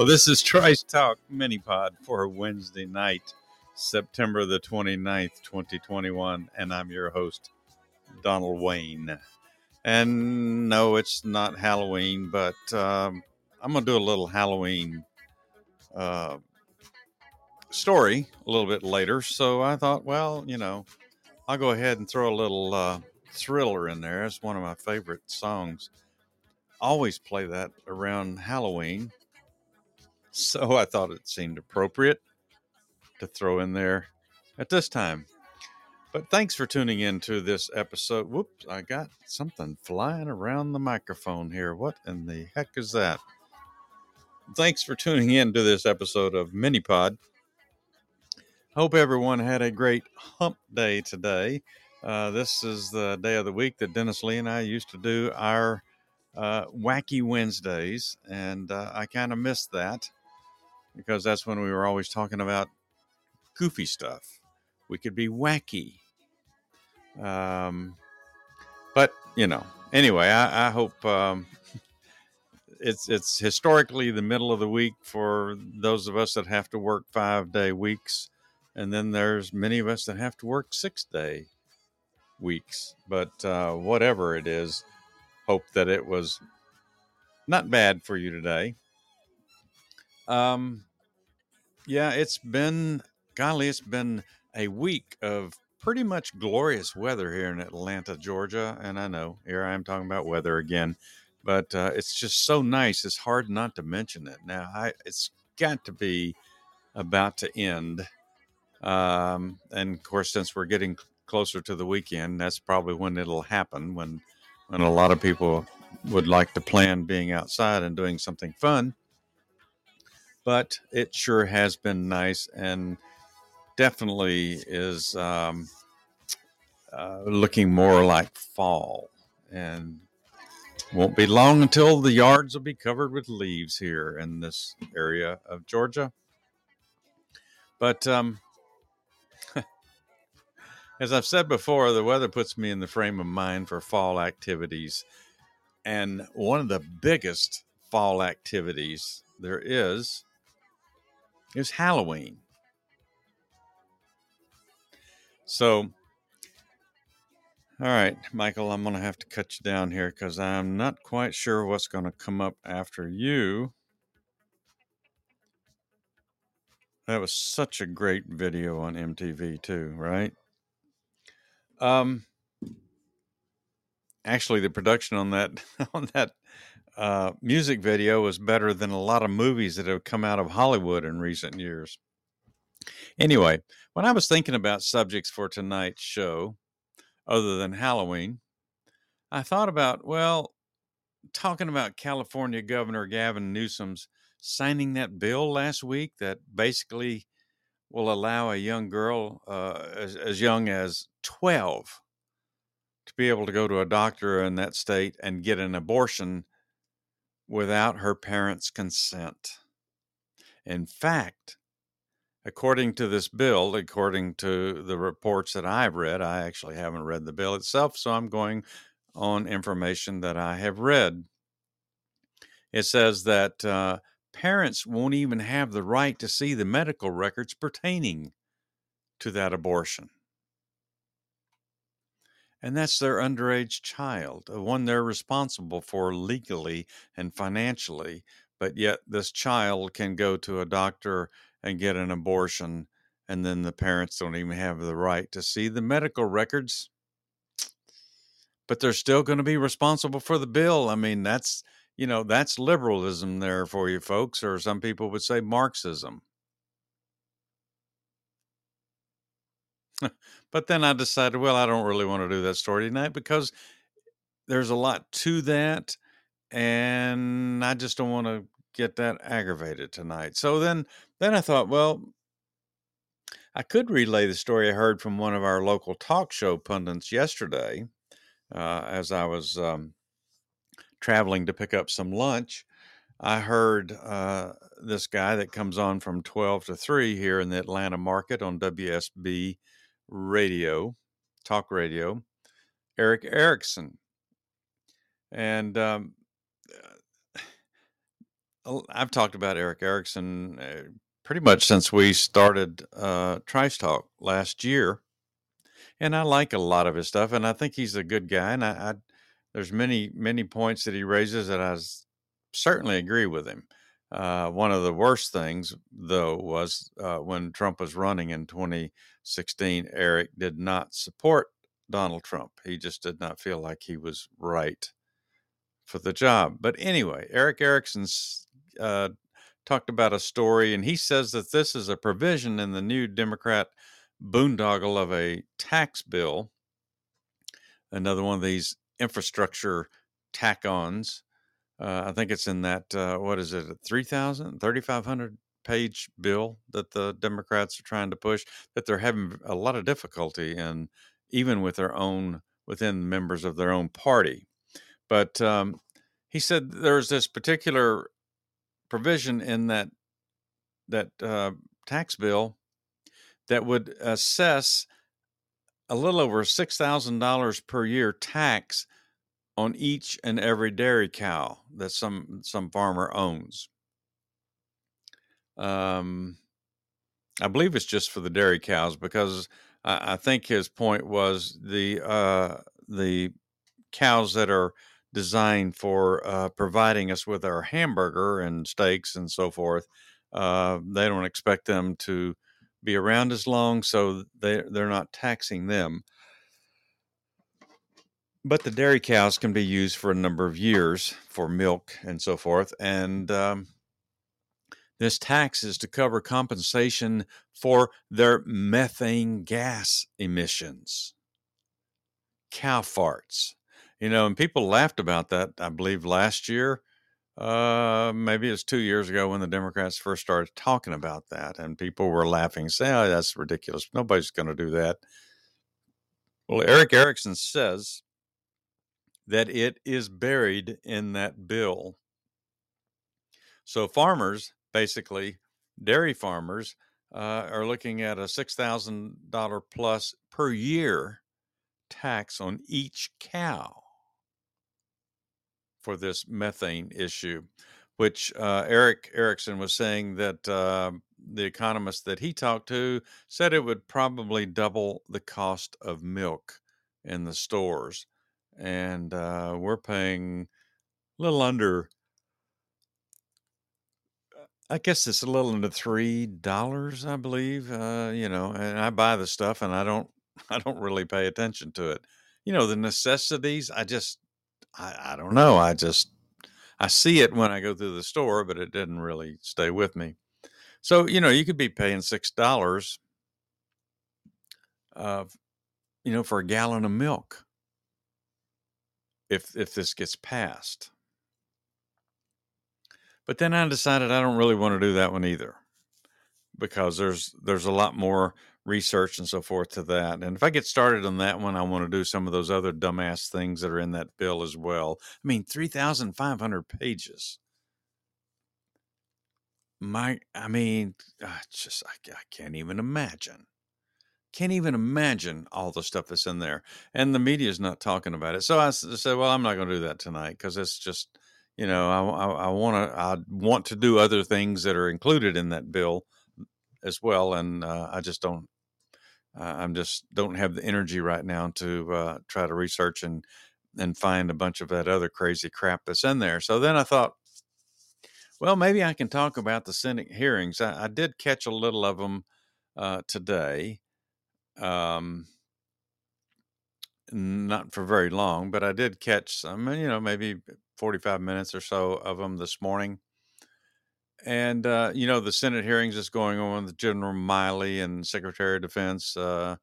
Well, this is Trice Talk Mini Pod for Wednesday night, September the 29th, 2021. And I'm your host, Donald Wayne. And no, it's not Halloween, but um, I'm going to do a little Halloween uh, story a little bit later. So I thought, well, you know, I'll go ahead and throw a little uh, thriller in there. It's one of my favorite songs. Always play that around Halloween. So I thought it seemed appropriate to throw in there at this time. But thanks for tuning in to this episode. Whoops, I got something flying around the microphone here. What in the heck is that? Thanks for tuning in to this episode of Minipod. Hope everyone had a great hump day today. Uh, this is the day of the week that Dennis Lee and I used to do our uh, Wacky Wednesdays, and uh, I kind of missed that because that's when we were always talking about goofy stuff. We could be wacky. Um, but, you know, anyway, I, I hope um, it's, it's historically the middle of the week for those of us that have to work five day weeks. And then there's many of us that have to work six day weeks. But uh, whatever it is, hope that it was not bad for you today. Um, yeah, it's been, golly, it's been a week of pretty much glorious weather here in Atlanta, Georgia. And I know here I am talking about weather again, but uh, it's just so nice. It's hard not to mention it. Now, I, it's got to be about to end. Um, and of course, since we're getting closer to the weekend, that's probably when it'll happen. When when a lot of people would like to plan being outside and doing something fun. But it sure has been nice and definitely is um, uh, looking more like fall. And won't be long until the yards will be covered with leaves here in this area of Georgia. But um, as I've said before, the weather puts me in the frame of mind for fall activities. And one of the biggest fall activities there is is Halloween. So, all right, Michael, I'm going to have to cut you down here because I'm not quite sure what's going to come up after you. That was such a great video on MTV, too, right? Um, actually, the production on that on that uh, music video was better than a lot of movies that have come out of Hollywood in recent years. Anyway, when I was thinking about subjects for tonight's show, other than Halloween, I thought about, well, talking about California Governor Gavin Newsom's signing that bill last week that basically will allow a young girl uh, as, as young as 12 to be able to go to a doctor in that state and get an abortion without her parents' consent. In fact, according to this bill, according to the reports that I've read, I actually haven't read the bill itself, so I'm going on information that I have read. It says that uh, parents won't even have the right to see the medical records pertaining to that abortion. And that's their underage child, one they're responsible for legally and financially. But yet, this child can go to a doctor and get an abortion, and then the parents don't even have the right to see the medical records. But they're still going to be responsible for the bill. I mean, that's you know that's liberalism there for you folks, or some people would say Marxism. But then I decided, well, I don't really want to do that story tonight because there's a lot to that, and I just don't want to get that aggravated tonight. So then, then I thought, well, I could relay the story I heard from one of our local talk show pundits yesterday, uh, as I was um, traveling to pick up some lunch. I heard uh, this guy that comes on from 12 to 3 here in the Atlanta market on WSB radio, talk radio, Erick Erickson. And um, I've talked about Erick Erickson uh, pretty much since we started uh, Trice Talk last year. And I like a lot of his stuff, and I think he's a good guy. And I, I there's many, many points that he raises that I certainly agree with him. Uh, one of the worst things, though, was uh, when Trump was running in 2016. Erick did not support Donald Trump. He just did not feel like he was right for the job. But anyway, Erick Erickson uh, talked about a story, and he says that this is a provision in the new Democrat boondoggle of a tax bill, another one of these infrastructure tack ons uh, I think it's in that, uh, what is it, 3,000, 3,500 page bill that the Democrats are trying to push, that they're having a lot of difficulty in, even with their own, within members of their own party. But um, he said there's this particular provision in that that uh, tax bill that would assess a little over six thousand dollars per year tax on each and every dairy cow that some some farmer owns. Um, I believe it's just for the dairy cows because I, I think his point was the uh, the cows that are designed for uh, providing us with our hamburger and steaks and so forth. Uh, they don't expect them to be around as long, so they they're not taxing them. But the dairy cows can be used for a number of years for milk and so forth. And um, this tax is to cover compensation for their methane gas emissions, cow farts. You know, and people laughed about that, I believe, last year. Uh, maybe it's two years ago when the Democrats first started talking about that, and people were laughing, saying, "Oh, that's ridiculous. Nobody's going to do that." Well, Erick Erickson says that it is buried in that bill. So farmers, basically dairy farmers, uh, are looking at a $6,000 plus per year tax on each cow for this methane issue, which uh, Erick Erickson was saying that uh, the economist that he talked to said it would probably double the cost of milk in the stores and uh, we're paying a little under. I guess it's a little under three dollars, I believe. Uh, you know, and I buy the stuff, and I don't, I don't really pay attention to it. You know, the necessities. I just, I, I don't know. I just, I see it when I go through the store, but it didn't really stay with me. So you know, you could be paying six dollars, uh, you know, for a gallon of milk if if this gets passed. But then I decided I don't really want to do that one either because there's there's a lot more research and so forth to that. And if I get started on that one, I want to do some of those other dumbass things that are in that bill as well. I mean, 3,500 pages. My, I mean, I just I, I can't even imagine can't even imagine all the stuff that's in there and the media is not talking about it so i said well i'm not going to do that tonight because it's just you know i, I, I want to i want to do other things that are included in that bill as well and uh, i just don't uh, I'm just don't have the energy right now to uh, try to research and and find a bunch of that other crazy crap that's in there. So then I thought, well, maybe I can talk about the Senate hearings. I, I did catch a little of them uh, today. Um, not for very long, but I did catch some, you know, maybe 45 minutes or so of them this morning. And, uh, you know, the Senate hearings is going on with General Milley and Secretary of Defense, uh,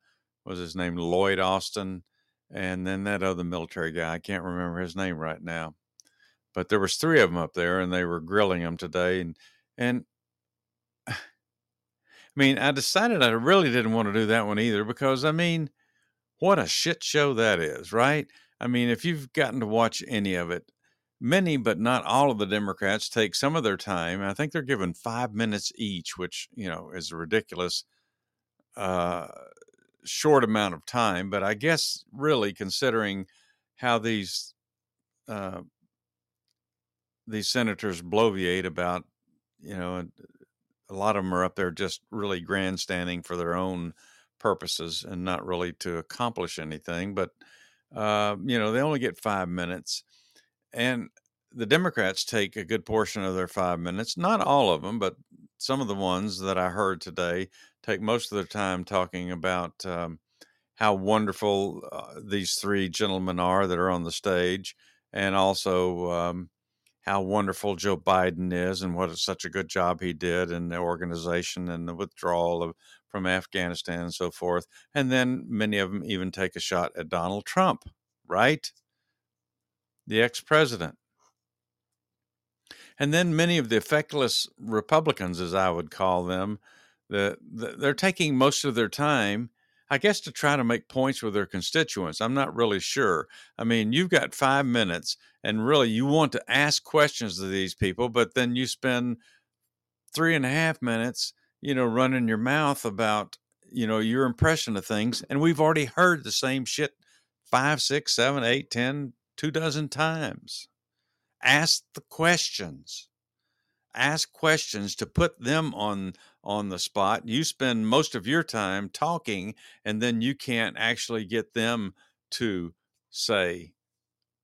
was his name, Lloyd Austin. And then that other military guy, I can't remember his name right now. But there was three of them up there and they were grilling him today. And, and mean, I decided I really didn't want to do that one either because, I mean, what a shit show that is, right? I mean, if you've gotten to watch any of it, many but not all of the democrats take some of their time i think they're given five minutes each which you know is a ridiculous uh, short amount of time but i guess really considering how these uh, these senators bloviate about you know a lot of them are up there just really grandstanding for their own purposes and not really to accomplish anything but uh, you know they only get five minutes and the Democrats take a good portion of their five minutes, not all of them, but some of the ones that I heard today take most of their time talking about um, how wonderful uh, these three gentlemen are that are on the stage, and also um, how wonderful Joe Biden is and what such a good job he did in the organization and the withdrawal of from Afghanistan and so forth. And then many of them even take a shot at Donald Trump, right? the ex president. And then many of the feckless Republicans, as I would call them, the, the, they're taking most of their time, I guess, to try to make points with their constituents. I'm not really sure. I mean, you've got five minutes, and really you want to ask questions to these people, but then you spend three and a half minutes, you know, running your mouth about, you know, your impression of things. And we've already heard the same shit five, six, seven, eight, ten, two dozen times. Ask the questions. Ask questions to put them on on the spot. You spend most of your time talking, and then you can't actually get them to say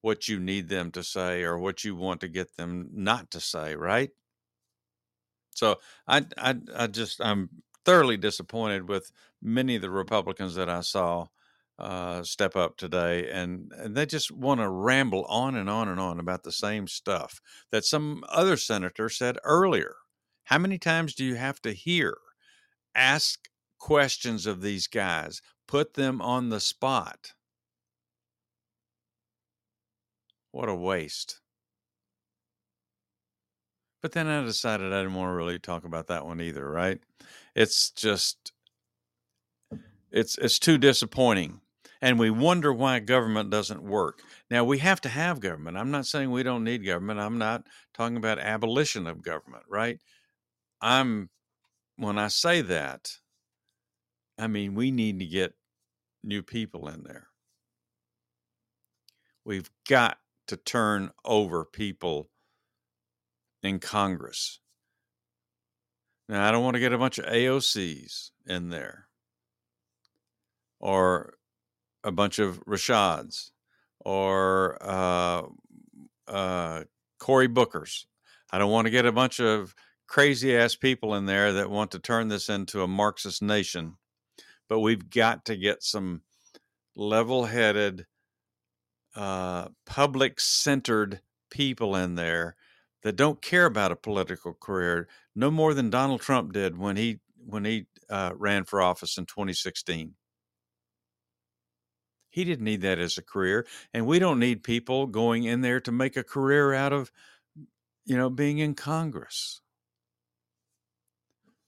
what you need them to say or what you want to get them not to say, right? So I I, I just I'm thoroughly disappointed with many of the Republicans that I saw uh, step up today, and, and they just want to ramble on and on and on about the same stuff that some other senator said earlier. How many times do you have to hear? Ask questions of these guys, put them on the spot. What a waste. But then I decided I didn't want to really talk about that one either, right? It's just it's it's too disappointing and we wonder why government doesn't work. Now, we have to have government. I'm not saying we don't need government. I'm not talking about abolition of government, right? I'm, when I say that, I mean, we need to get new people in there. We've got to turn over people in Congress. Now, I don't want to get a bunch of AOCs in there or a bunch of Rashads or uh, uh, Cory Bookers. I don't want to get a bunch of crazy ass people in there that want to turn this into a Marxist nation. But we've got to get some level headed, uh, public centered people in there that don't care about a political career no more than Donald Trump did when he when he uh, ran for office in 2016. He didn't need that as a career. And we don't need people going in there to make a career out of, you know, being in Congress.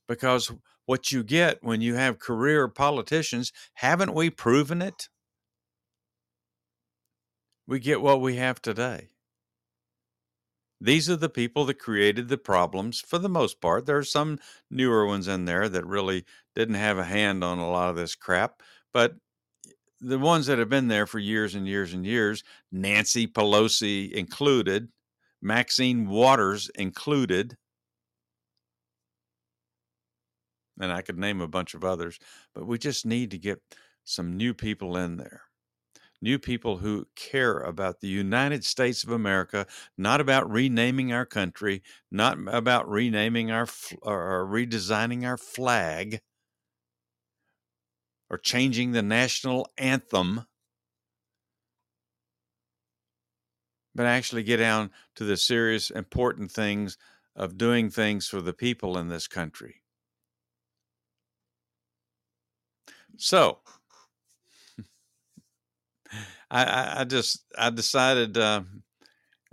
Because what you get when you have career politicians, haven't we proven it? We get what we have today. These are the people that created the problems for the most part. There are some newer ones in there that really didn't have a hand on a lot of this crap, but the ones that have been there for years and years and years, Nancy Pelosi included, Maxine Waters included, and I could name a bunch of others, but we just need to get some new people in there. New people who care about the United States of America, not about renaming our country, not about renaming our or redesigning our flag or changing the national anthem, but actually get down to the serious, important things of doing things for the people in this country. So, I, I just I decided, uh,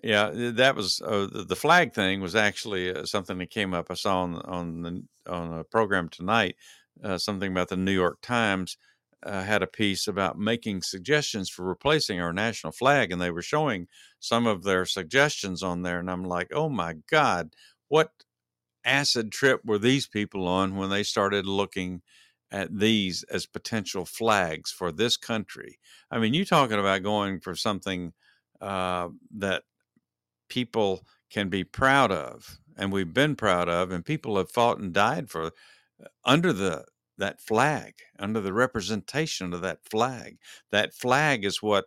yeah, that was uh, the flag thing was actually uh, something that came up. I saw on on the on a program tonight, uh, something about the New York Times uh, had a piece about making suggestions for replacing our national flag, and they were showing some of their suggestions on there, and I'm like, oh my god, what acid trip were these people on when they started looking at these as potential flags for this country. I mean, you talking about going for something uh, that people can be proud of, and we've been proud of, and people have fought and died for under the that flag, under the representation of that flag. That flag is what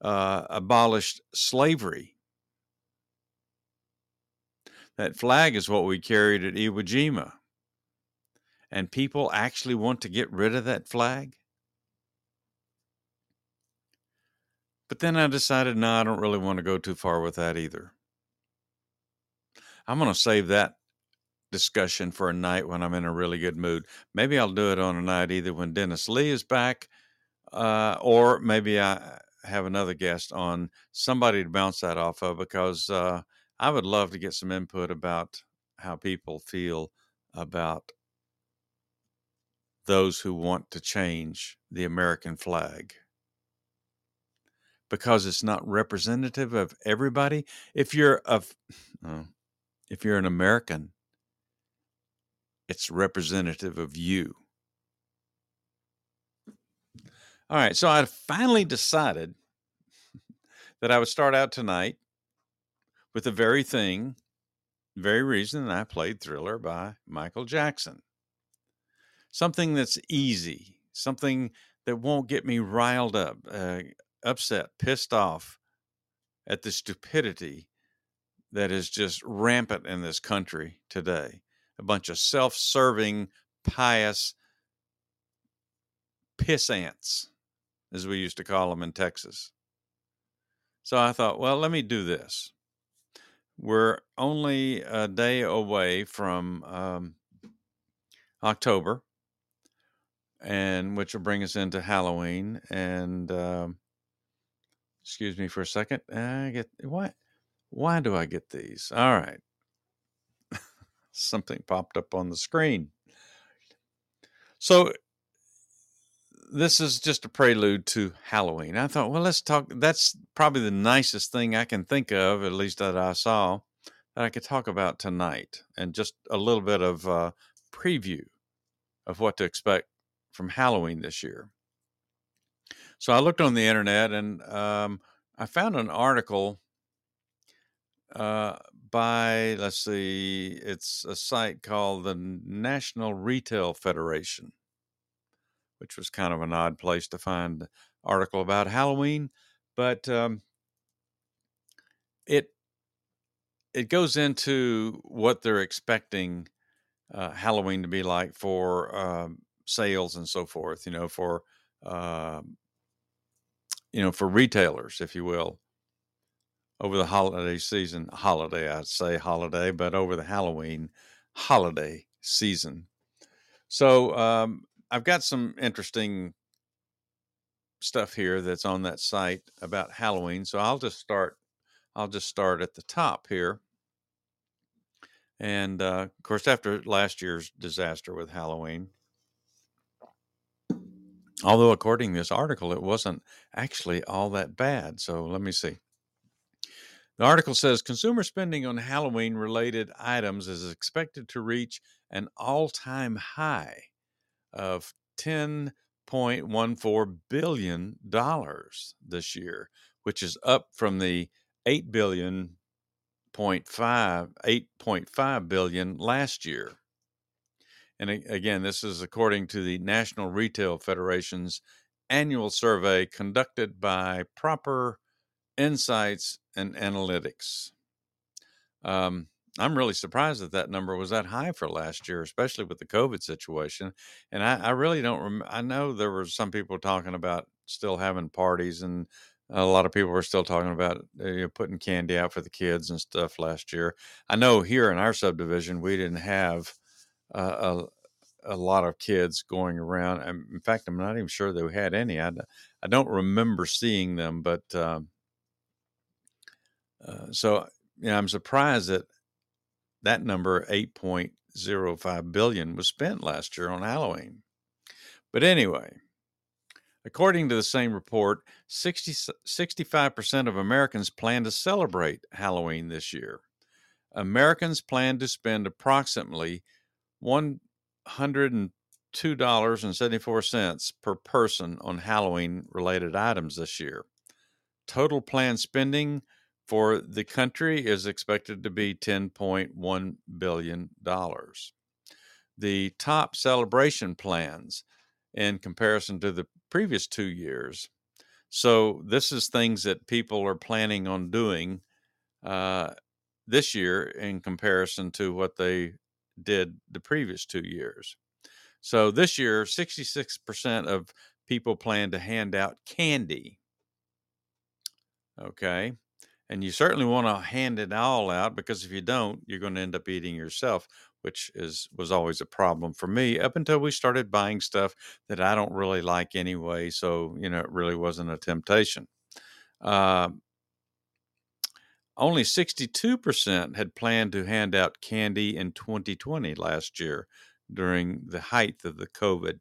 uh, abolished slavery. That flag is what we carried at Iwo Jima and people actually want to get rid of that flag? But then I decided, no, I don't really want to go too far with that either. I'm going to save that discussion for a night when I'm in a really good mood. Maybe I'll do it on a night either when Dennis Lee is back, uh, or maybe I have another guest on somebody to bounce that off of because uh, I would love to get some input about how people feel about those who want to change the American flag because it's not representative of everybody. If you're of, uh, if you're an American, it's representative of you. All right, so I finally decided that I would start out tonight with the very thing, very reason that I played Thriller by Michael Jackson something that's easy, something that won't get me riled up, uh, upset, pissed off at the stupidity that is just rampant in this country today. A bunch of self serving, pious piss ants, as we used to call them in Texas. So I thought, well, let me do this. We're only a day away from um, October, and which will bring us into Halloween. And um, excuse me for a second. I get why why do I get these? All right. Something popped up on the screen. So this is just a prelude to Halloween. I thought, well, let's talk. That's probably the nicest thing I can think of, at least that I saw, that I could talk about tonight, and just a little bit of uh, preview of what to expect from Halloween this year. So I looked on the internet and um, I found an article uh, by, let's see, it's a site called the National Retail Federation, which was kind of an odd place to find an article about Halloween, but um, it it goes into what they're expecting uh, Halloween to be like for um, sales and so forth, you know, for uh, you know, for retailers, if you will, over the holiday season. Holiday, I'd say holiday, but over the Halloween holiday season. So um, I've got some interesting stuff here that's on that site about Halloween. So I'll just start. I'll just start at the top here. And uh, of course, after last year's disaster with Halloween, Although, according to this article, it wasn't actually all that bad. So let me see. The article says consumer spending on Halloween related items is expected to reach an all time high of $10.14 billion this year, which is up from the 8 billion point five, 8.5 billion last year. And again, this is according to the National Retail Federation's annual survey conducted by Prosper Insights and Analytics. Um, I'm really surprised that that number was that high for last year, especially with the COVID situation. And I, I really don't. Rem- I know there were some people talking about still having parties, and a lot of people were still talking about uh, you know, putting candy out for the kids and stuff last year. I know here in our subdivision we didn't have uh, a a lot of kids going around. In fact, I'm not even sure they had any. I, I don't remember seeing them, but um, uh, so you know, I'm surprised that that number 8.05 billion was spent last year on Halloween. But anyway, according to the same report, 60, 65% of Americans plan to celebrate Halloween this year. Americans plan to spend approximately $102.74 per person on Halloween related items this year. Total planned spending for the country is expected to be $10.1 billion. The top celebration plans in comparison to the previous two years. So, this is things that people are planning on doing uh, this year in comparison to what they did the previous two years. So, this year, 66% of people plan to hand out candy. Okay and you certainly want to hand it all out because if you don't you're going to end up eating yourself which is was always a problem for me up until we started buying stuff that i don't really like anyway so you know it really wasn't a temptation. Uh, only 62% had planned to hand out candy in 2020 last year during the height of the covid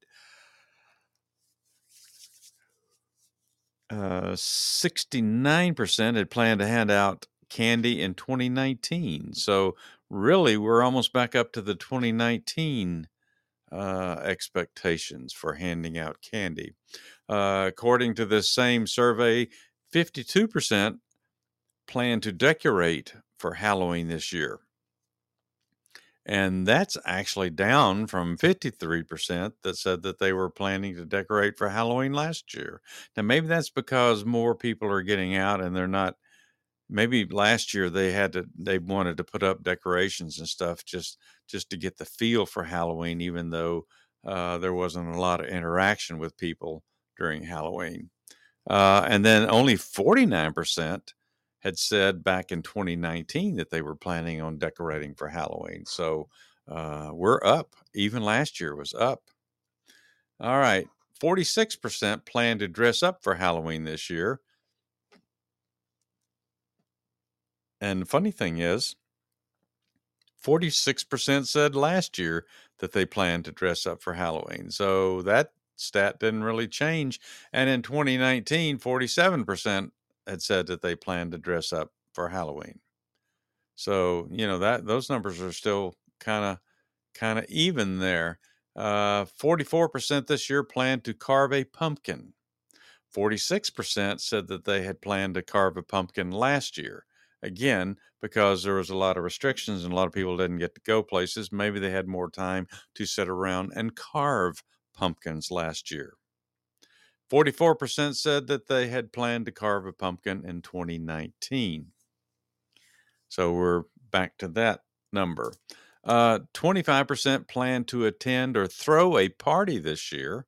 Uh, 69% had planned to hand out candy in 2019. So, really, we're almost back up to the 2019 uh, expectations for handing out candy. Uh, according to this same survey, 52% plan to decorate for Halloween this year. And that's actually down from 53% that said that they were planning to decorate for Halloween last year. Now, maybe that's because more people are getting out and they're not. Maybe last year they had to, they wanted to put up decorations and stuff just just to get the feel for Halloween, even though uh, there wasn't a lot of interaction with people during Halloween. Uh, and then only 49% had said back in 2019 that they were planning on decorating for Halloween. So uh, we're up. Even last year was up. All right. 46% plan to dress up for Halloween this year. And the funny thing is, 46% said last year that they planned to dress up for Halloween. So that stat didn't really change. And in 2019, 47% had said that they planned to dress up for Halloween. So you know that those numbers are still kind of kind of even there. Uh, 44% this year planned to carve a pumpkin. 46% said that they had planned to carve a pumpkin last year. Again, because there was a lot of restrictions and a lot of people didn't get to go places, maybe they had more time to sit around and carve pumpkins last year. 44% said that they had planned to carve a pumpkin in 2019. So we're back to that number. Uh, 25% plan to attend or throw a party this year.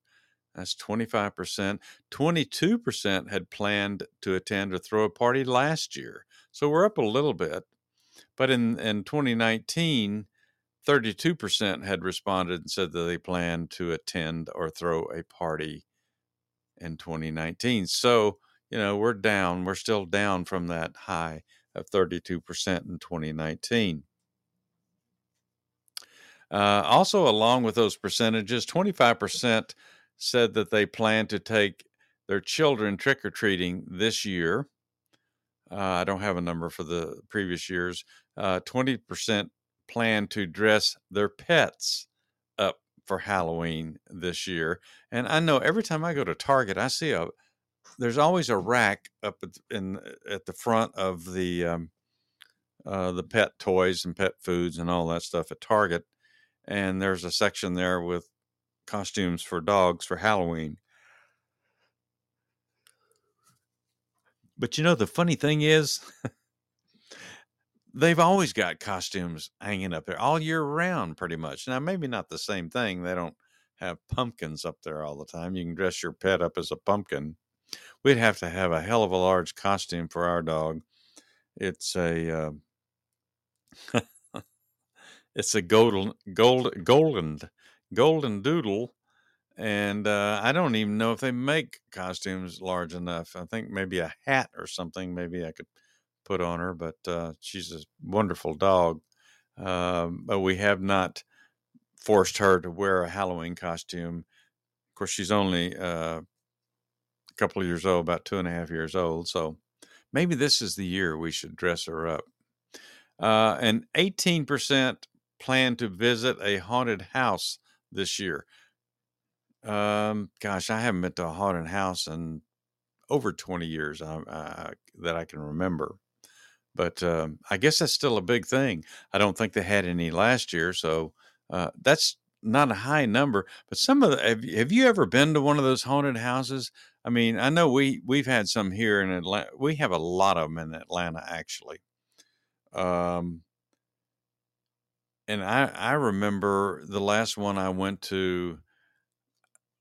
That's 25%. 22% had planned to attend or throw a party last year. So we're up a little bit. But in, in 2019, 32% had responded and said that they planned to attend or throw a party in 2019. So, you know, we're down. We're still down from that high of 32% in 2019. Uh, also, along with those percentages, 25% said that they plan to take their children trick or treating this year. Uh, I don't have a number for the previous years. Uh, 20% plan to dress their pets for Halloween this year. And I know every time I go to Target, I see a there's always a rack up in at the front of the um, uh, the pet toys and pet foods and all that stuff at Target. and there's a section there with costumes for dogs for Halloween. But you know, the funny thing is, they've always got costumes hanging up there all year round, pretty much. Now, maybe not the same thing. They don't have pumpkins up there all the time. You can dress your pet up as a pumpkin. We'd have to have a hell of a large costume for our dog. It's a uh, it's a golden gold golden golden doodle and uh, I don't even know if they make costumes large enough. I think maybe a hat or something. Maybe I could put on her, but uh, she's a wonderful dog. Uh, but we have not forced her to wear a Halloween costume. Of course, she's only uh, a couple of years old, about two and a half years old. So maybe this is the year we should dress her up. Uh, and 18% plan to visit a haunted house this year. Um, gosh, I haven't been to a haunted house in over 20 years uh, that I can remember. But um, I guess that's still a big thing. I don't think they had any last year, so uh, that's not a high number. But some of the have, have you ever been to one of those haunted houses? I mean, I know we we've had some here in Atlanta. We have a lot of them in Atlanta, actually. Um, and I I remember the last one I went to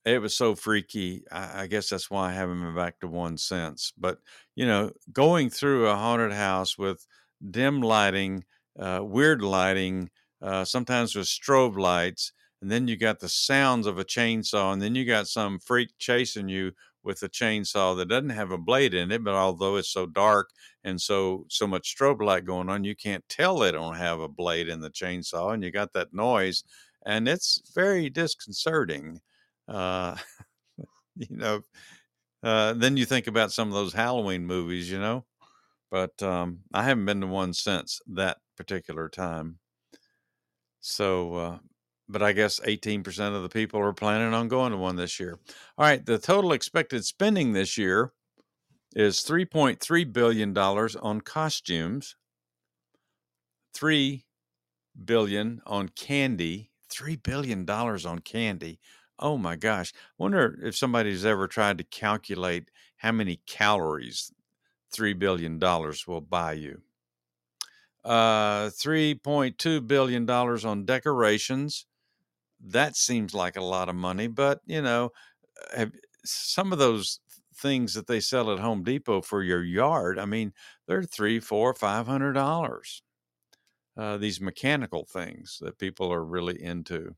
it was so freaky. I, I, guess that's why I haven't been back to one since. But you know, going through a haunted house with dim lighting, uh, weird lighting, uh, sometimes with strobe lights, and then you got the sounds of a chainsaw, and then you got some freak chasing you with a chainsaw that doesn't have a blade in it, but although it's so dark and so so much strobe light going on, you can't tell they don't have a blade in the chainsaw, and you got that noise, and it's very disconcerting uh, you know, uh, then you think about some of those Halloween movies, you know. But um, I haven't been to one since that particular time. So, uh, but I guess 18% of the people are planning on going to one this year. All right, the total expected spending this year is $3.3 billion on costumes, 3 billion on candy, $3 billion on candy. Oh my gosh. Wonder if somebody's ever tried to calculate how many calories $3 billion will buy you. Uh, $3.2 billion on decorations. That seems like a lot of money, but you know, uh, have, some of those things that they sell at Home Depot for your yard, I mean, they're three, four, five hundred dollars. Uh, these mechanical things that people are really into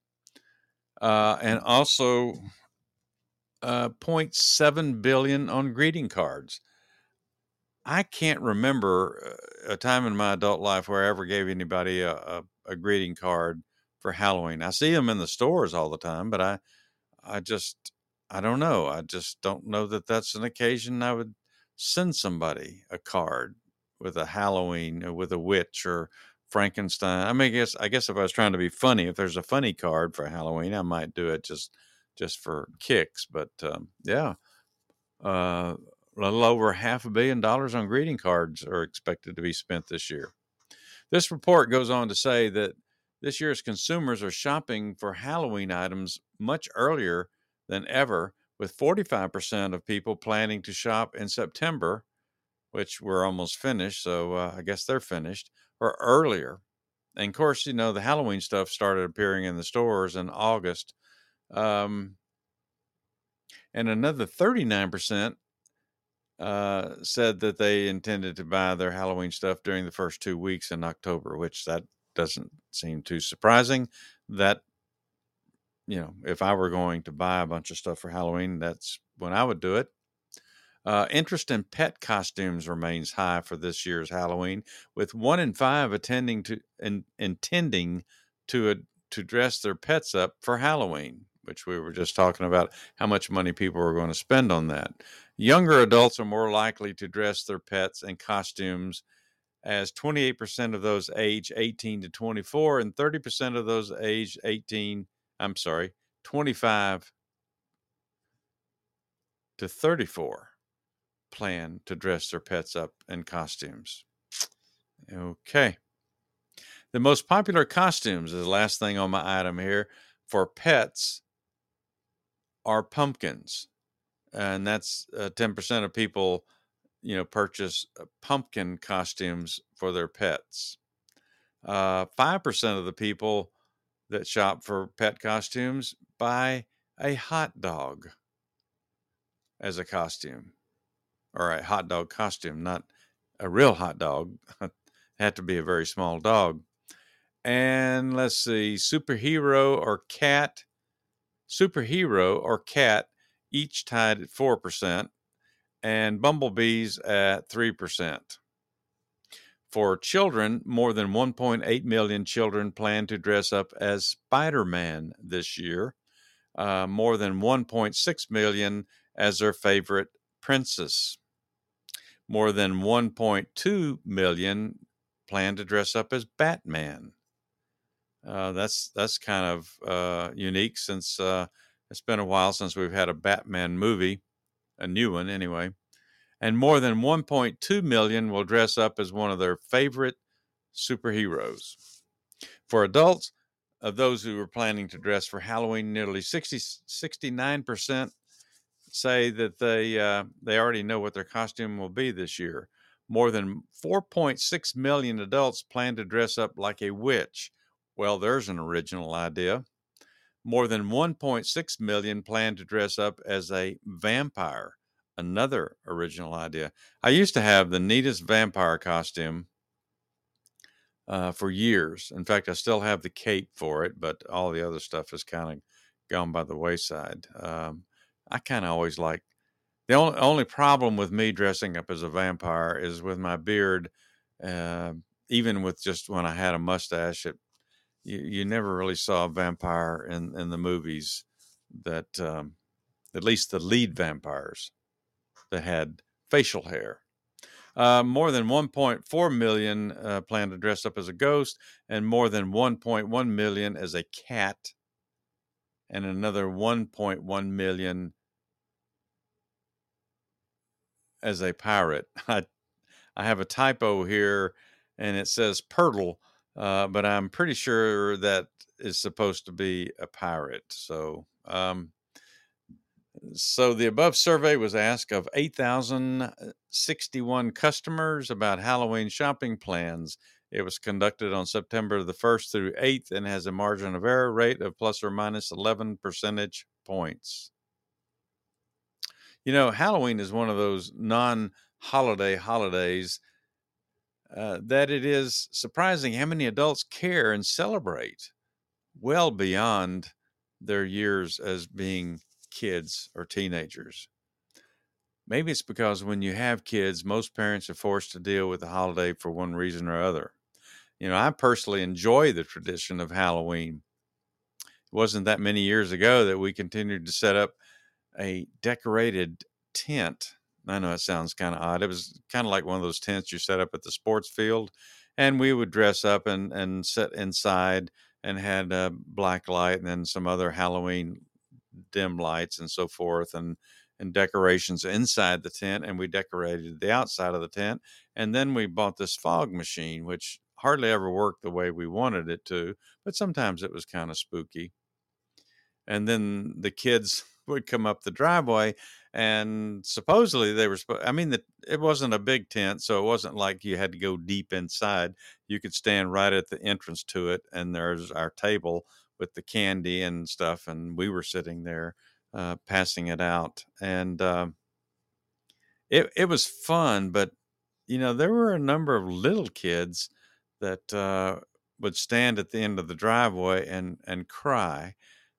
uh, and also uh, 0.7 billion on greeting cards. I can't remember uh, a time in my adult life where I ever gave anybody a, a, a greeting card for Halloween. I see them in the stores all the time, but I, I just, I don't know. I just don't know that that's an occasion I would send somebody a card with a Halloween uh, with a witch or Frankenstein. I mean, I guess I guess if I was trying to be funny, if there's a funny card for Halloween, I might do it just just for kicks. But um, yeah, uh, a little over half a billion dollars on greeting cards are expected to be spent this year. This report goes on to say that this year's consumers are shopping for Halloween items much earlier than ever, with 45% of people planning to shop in September, which we're almost finished. So uh, I guess they're finished or earlier. And of course, you know, the Halloween stuff started appearing in the stores in August. Um, and another 39% uh, said that they intended to buy their Halloween stuff during the first two weeks in October, which that doesn't seem too surprising. That, you know, if I were going to buy a bunch of stuff for Halloween, that's when I would do it. Uh, interest in pet costumes remains high for this year's Halloween, with one in five attending to in, intending to uh, to dress their pets up for Halloween. Which we were just talking about how much money people are going to spend on that. Younger adults are more likely to dress their pets in costumes, as 28% of those age 18 to 24 and 30% of those age 18, I'm sorry, 25 to 34 plan to dress their pets up in costumes. Okay. The most popular costumes is the last thing on my item here for pets are pumpkins. And that's uh, 10% of people, you know, purchase uh, pumpkin costumes for their pets. Uh, 5% of the people that shop for pet costumes buy a hot dog as a costume or a hot dog costume, not a real hot dog. had to be a very small dog. And let's see, superhero or cat, superhero or cat, each tied at 4%, and bumblebees at 3%. For children, more than 1.8 million children plan to dress up as Spider Man this year, uh, more than 1.6 million as their favorite princess. More than 1.2 million plan to dress up as Batman. Uh, that's that's kind of uh, unique since uh, it's been a while since we've had a Batman movie, a new one anyway. And more than 1.2 million will dress up as one of their favorite superheroes. For adults, of those who are planning to dress for Halloween, nearly 60, 69% say that they uh, they already know what their costume will be this year. More than 4.6 million adults plan to dress up like a witch. Well, there's an original idea. More than 1.6 million plan to dress up as a vampire. Another original idea. I used to have the neatest vampire costume uh, for years. In fact, I still have the cape for it, but all the other stuff has kind of gone by the wayside. Um, I kind of always like the only only problem with me dressing up as a vampire is with my beard. Uh, even with just when I had a mustache, it you, you never really saw a vampire in in the movies that um, at least the lead vampires that had facial hair. Uh, more than 1.4 million uh, plan to dress up as a ghost, and more than 1.1 million as a cat, and another 1.1 million as a pirate. I, I have a typo here, and it says Pirtle, uh, but I'm pretty sure that is supposed to be a pirate. So, um, so the above survey was asked of 8,061 customers about Halloween shopping plans. It was conducted on September the 1st through 8th and has a margin of error rate of plus or minus 11 percentage points. You know, Halloween is one of those non holiday holidays uh, that it is surprising how many adults care and celebrate well beyond their years as being kids or teenagers. Maybe it's because when you have kids, most parents are forced to deal with the holiday for one reason or other. You know, I personally enjoy the tradition of Halloween. It wasn't that many years ago that we continued to set up a decorated tent. I know it sounds kind of odd. It was kind of like one of those tents you set up at the sports field, and we would dress up and and sit inside and had a black light and then some other Halloween dim lights and so forth and and decorations inside the tent and we decorated the outside of the tent and then we bought this fog machine which hardly ever worked the way we wanted it to but sometimes it was kind of spooky and then the kids would come up the driveway and supposedly they were i mean the, it wasn't a big tent so it wasn't like you had to go deep inside you could stand right at the entrance to it and there's our table with the candy and stuff, and we were sitting there uh, passing it out, and uh, it it was fun. But you know, there were a number of little kids that uh, would stand at the end of the driveway and and cry,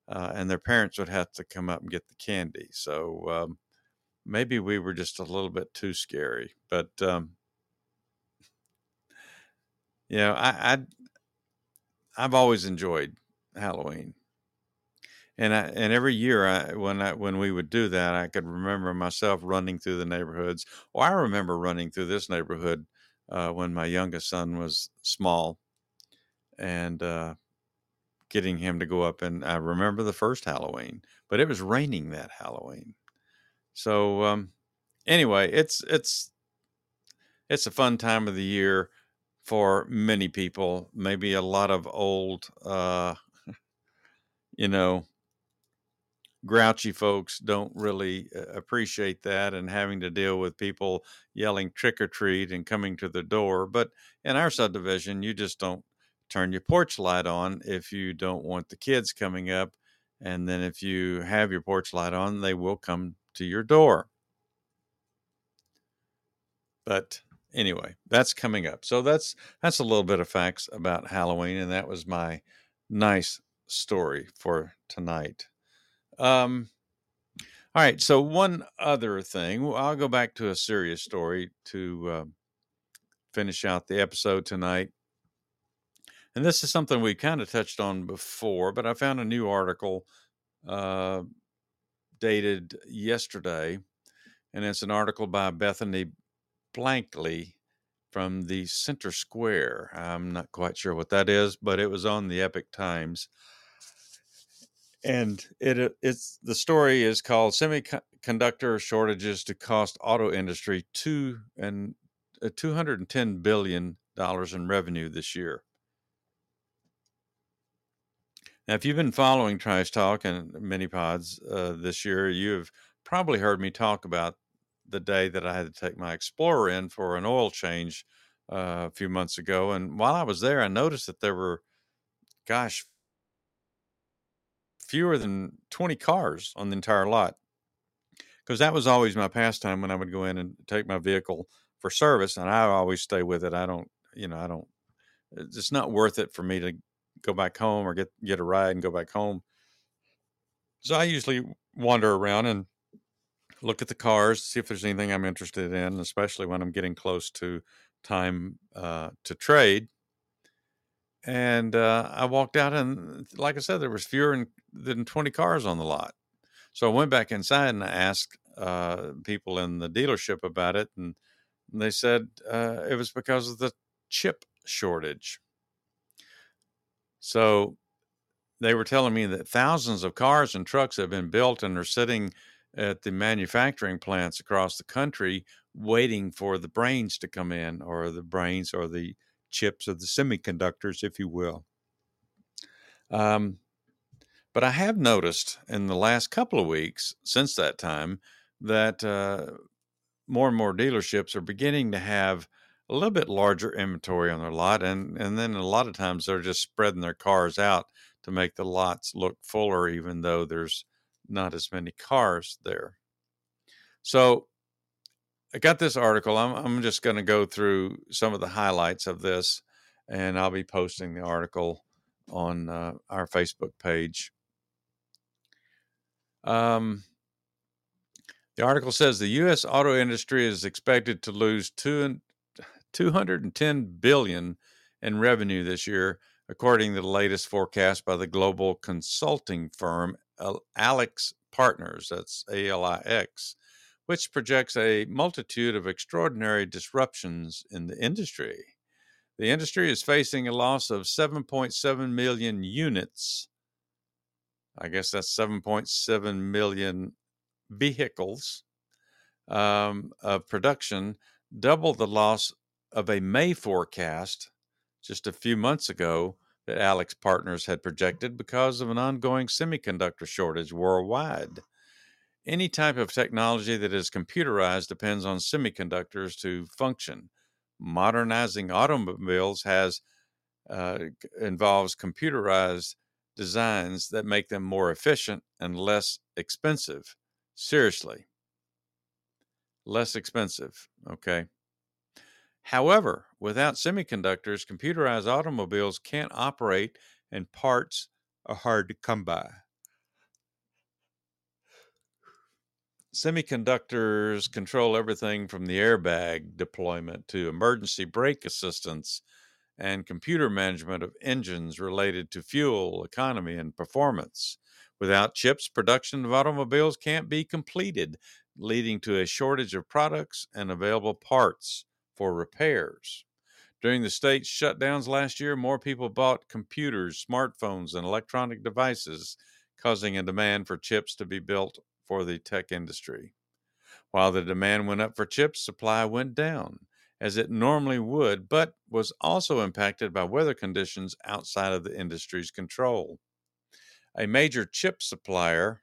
uh, and their parents would have to come up and get the candy. So um, maybe we were just a little bit too scary, but. Um, you know, I, I I've always enjoyed Halloween. And I, and every year I, when I, when we would do that, I could remember myself running through the neighborhoods. Or I remember running through this neighborhood uh, when my youngest son was small, and uh, getting him to go up. And I remember the first Halloween, but it was raining that Halloween. So um, anyway, it's it's it's a fun time of the year for many people. Maybe a lot of old, uh, you know, grouchy folks don't really uh, appreciate that and having to deal with people yelling trick or treat and coming to the door. But in our subdivision, you just don't turn your porch light on if you don't want the kids coming up. And then if you have your porch light on, they will come to your door. But anyway, that's coming up. So that's that's a little bit of facts about Halloween, and that was my nice story for tonight. Um, all right. So one other thing, I'll go back to a serious story to uh, finish out the episode tonight. And this is something we kind of touched on before, but I found a new article uh, dated yesterday, and it's an article by Bethany Blankley from the Center Square. I'm not quite sure what that is, but it was on the Epoch Times. And it it's the story is called "Semiconductor Shortages to Cost Auto Industry Two and uh, 210 billion dollars in revenue this year." Now, if you've been following Trice Talk and mini pods uh, this year, you have probably heard me talk about the day that I had to take my Explorer in for an oil change uh, a few months ago. And while I was there, I noticed that there were, gosh, fewer than 20 cars on the entire lot. Because that was always my pastime when I would go in and take my vehicle for service. And I always stay with it. I don't, you know, I don't, it's not worth it for me to go back home or get get a ride and go back home. So I usually wander around and look at the cars, see if there's anything I'm interested in, especially when I'm getting close to time uh, to trade. And uh, I walked out, and like I said, there was fewer than 20 cars on the lot. So I went back inside and I asked uh, people in the dealership about it, and they said uh, it was because of the chip shortage. So they were telling me that thousands of cars and trucks have been built and are sitting at the manufacturing plants across the country waiting for the brains to come in, or the brains or the chips or the semiconductors, if you will. Um, but I have noticed in the last couple of weeks since that time that uh, more and more dealerships are beginning to have a little bit larger inventory on their lot, and and then a lot of times they're just spreading their cars out to make the lots look fuller, even though there's not as many cars there. So I got this article. I'm I'm just going to go through some of the highlights of this, and I'll be posting the article on uh, our Facebook page. Um, the article says the U.S. auto industry is expected to lose two 210 billion in revenue this year, according to the latest forecast by the global consulting firm Alex Partners, that's ALIX, which projects a multitude of extraordinary disruptions in the industry. The industry is facing a loss of 7.7 million units. I guess that's 7.7 million vehicles um, of production, double the loss of a May forecast just a few months ago that AlixPartners had projected because of an ongoing semiconductor shortage worldwide. Any type of technology that is computerized depends on semiconductors to function. Modernizing automobiles has uh, involves computerized designs that make them more efficient and less expensive. Seriously, less expensive. Okay. However, without semiconductors, computerized automobiles can't operate and parts are hard to come by. Semiconductors control everything from the airbag deployment to emergency brake assistance and computer management of engines related to fuel, economy, and performance. Without chips, production of automobiles can't be completed, leading to a shortage of products and available parts for repairs. During the state's shutdowns last year, more people bought computers, smartphones, and electronic devices, causing a demand for chips to be built for the tech industry. While the demand went up for chips, supply went down. As it normally would, but was also impacted by weather conditions outside of the industry's control. A major chip supplier,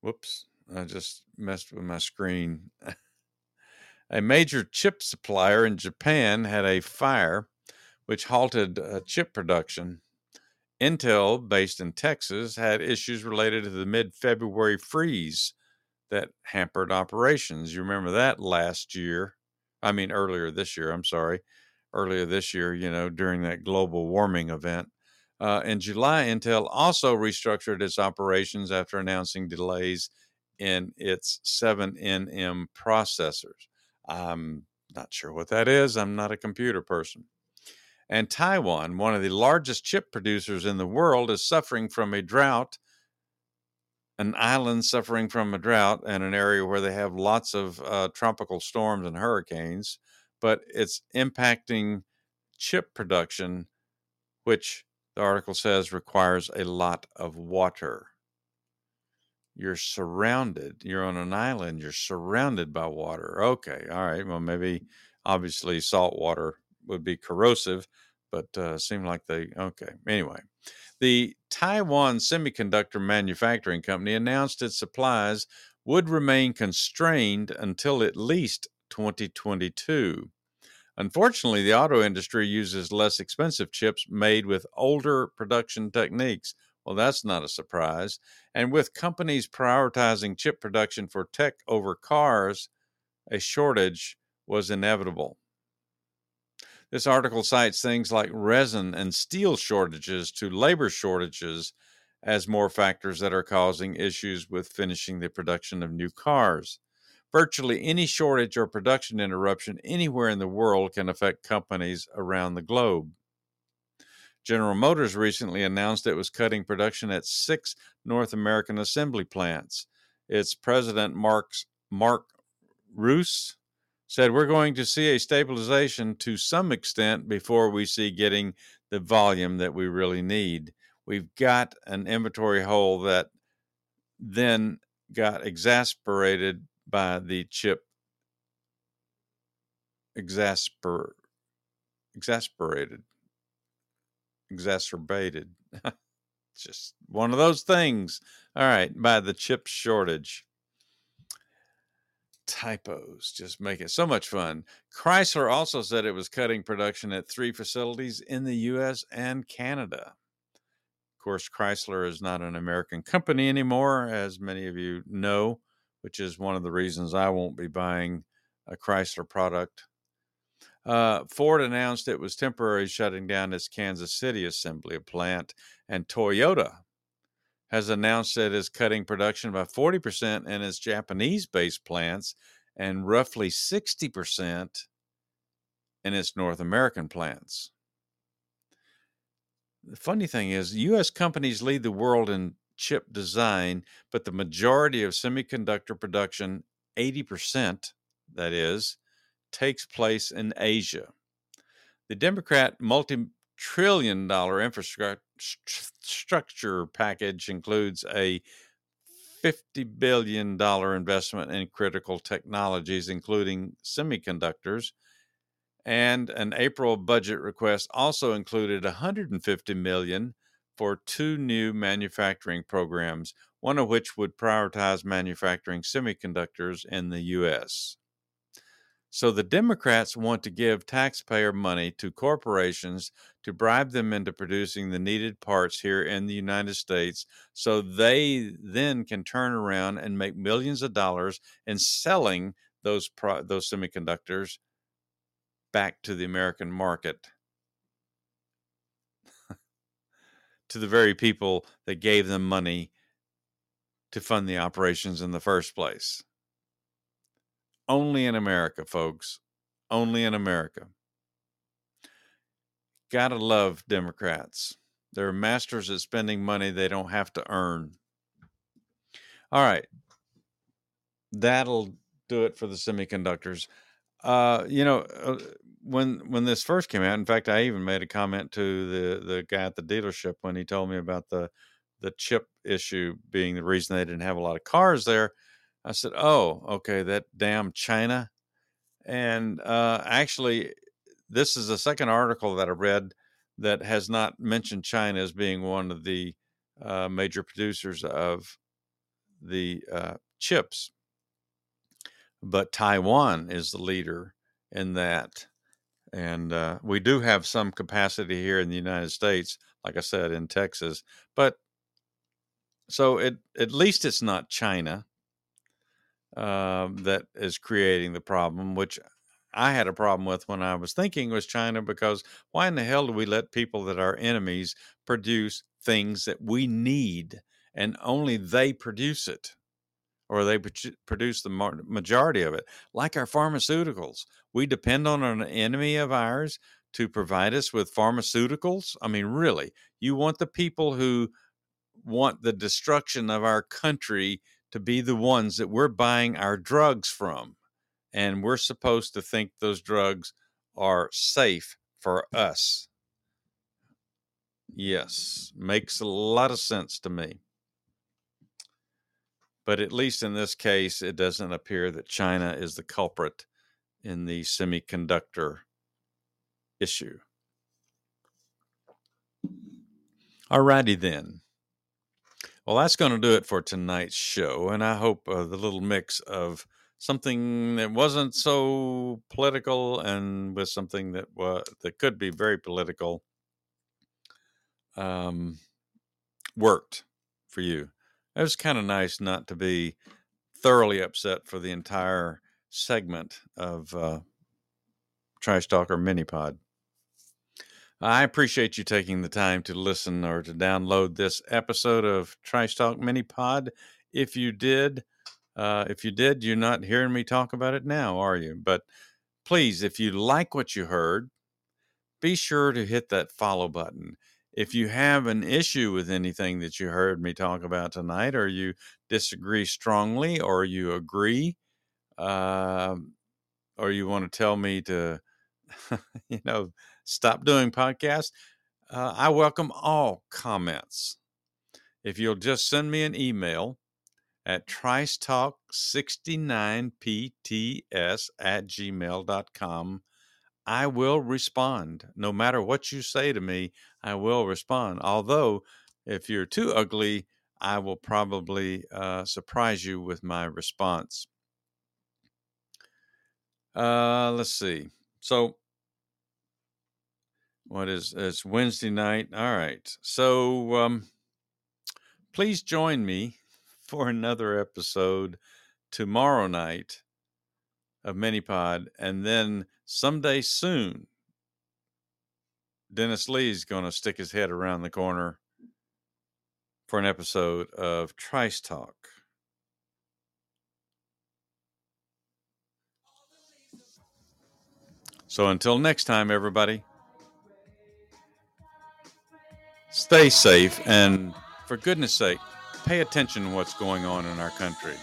whoops, I just messed with my screen. a major chip supplier in Japan had a fire which halted uh, chip production. Intel, based in Texas, had issues related to the mid February freeze that hampered operations. You remember that last year? I mean, earlier this year, I'm sorry. Earlier this year, you know, during that global warming event. Uh, in July, Intel also restructured its operations after announcing delays in its 7nm processors. I'm not sure what that is. I'm not a computer person. And Taiwan, one of the largest chip producers in the world, is suffering from a drought, an island suffering from a drought, and an area where they have lots of uh, tropical storms and hurricanes. But it's impacting chip production, which the article says requires a lot of water. You're surrounded, you're on an island, you're surrounded by water. Okay, all right. Well, maybe obviously salt water would be corrosive, but uh, seemed like they okay. Anyway, the Taiwan Semiconductor Manufacturing Company announced its supplies would remain constrained until at least 2022. Unfortunately, the auto industry uses less expensive chips made with older production techniques. Well, that's not a surprise. And with companies prioritizing chip production for tech over cars, a shortage was inevitable. This article cites things like resin and steel shortages to labor shortages as more factors that are causing issues with finishing the production of new cars. Virtually any shortage or production interruption anywhere in the world can affect companies around the globe. General Motors recently announced it was cutting production at six North American assembly plants. Its president, Mark, Mark Reuss, said we're going to see a stabilization to some extent before we see getting the volume that we really need. We've got an inventory hole that then got exasperated by the chip exasper exasperated exacerbated. Just one of those things. All right by the chip shortage typos just make it so much fun. Chrysler also said it was cutting production at three facilities in the US and Canada. Of course, Chrysler is not an American company anymore, as many of you know, which is one of the reasons I won't be buying a Chrysler product. Uh, Ford announced it was temporarily shutting down its Kansas City assembly plant, and Toyota has announced that it is cutting production by 40% in its Japanese based plants and roughly 60% in its North American plants. The funny thing is, U.S. companies lead the world in chip design, but the majority of semiconductor production, 80%, that is, takes place in Asia. The Democrat multi trillion dollar infrastructure package includes a $50 billion investment in critical technologies, including semiconductors. And an April budget request also included 150 million for two new manufacturing programs, one of which would prioritize manufacturing semiconductors in the US. So the Democrats want to give taxpayer money to corporations to bribe them into producing the needed parts here in the United States so they then can turn around and make millions of dollars in selling those pro- those semiconductors back to the American market. to the very people that gave them money to fund the operations in the first place. Only in America, folks. Only in America. Gotta love Democrats. They're masters at spending money they don't have to earn. All right. That'll do it for the semiconductors. Uh, you know, uh, when when this first came out, in fact, I even made a comment to the the guy at the dealership when he told me about the the chip issue being the reason they didn't have a lot of cars there. I said, "Oh, okay, that damn China." And uh, actually, this is the second article that I read that has not mentioned China as being one of the uh, major producers of the uh, chips, but Taiwan is the leader in that. And uh, we do have some capacity here in the United States, like I said, in Texas. But so it, at least it's not China uh, that is creating the problem, which I had a problem with when I was thinking was China, because why in the hell do we let people that are enemies produce things that we need and only they produce it? or they produce the majority of it, like our pharmaceuticals. We depend on an enemy of ours to provide us with pharmaceuticals. I mean, really, you want the people who want the destruction of our country to be the ones that we're buying our drugs from. And we're supposed to think those drugs are safe for us. Yes, makes a lot of sense to me. But at least in this case, it doesn't appear that China is the culprit in the semiconductor issue. Alrighty then. Well, that's going to do it for tonight's show, and I hope uh, the little mix of something that wasn't so political and with something that was that could be very political um, worked for you it was kind of nice not to be thoroughly upset for the entire segment of uh, Trice Talk or Minipod. I appreciate you taking the time to listen or to download this episode of Trice Talk Minipod. If you did, uh, if you did, you're not hearing me talk about it now, are you? But please, if you like what you heard, be sure to hit that follow button if you have an issue with anything that you heard me talk about tonight, or you disagree strongly, or you agree, uh, or you want to tell me to, you know, stop doing podcasts, uh, I welcome all comments. If you'll just send me an email at tricetalk69pts at gmail.com, I will respond. No matter what you say to me, I will respond. Although, if you're too ugly, I will probably uh, surprise you with my response. Uh, let's see. So, what is it's Wednesday night? All right. So, um, please join me for another episode tomorrow night of Minipod, and then someday soon, Dennis Lee's going to stick his head around the corner for an episode of Trice Talk. So until next time, everybody, stay safe and for goodness sake, pay attention to what's going on in our country.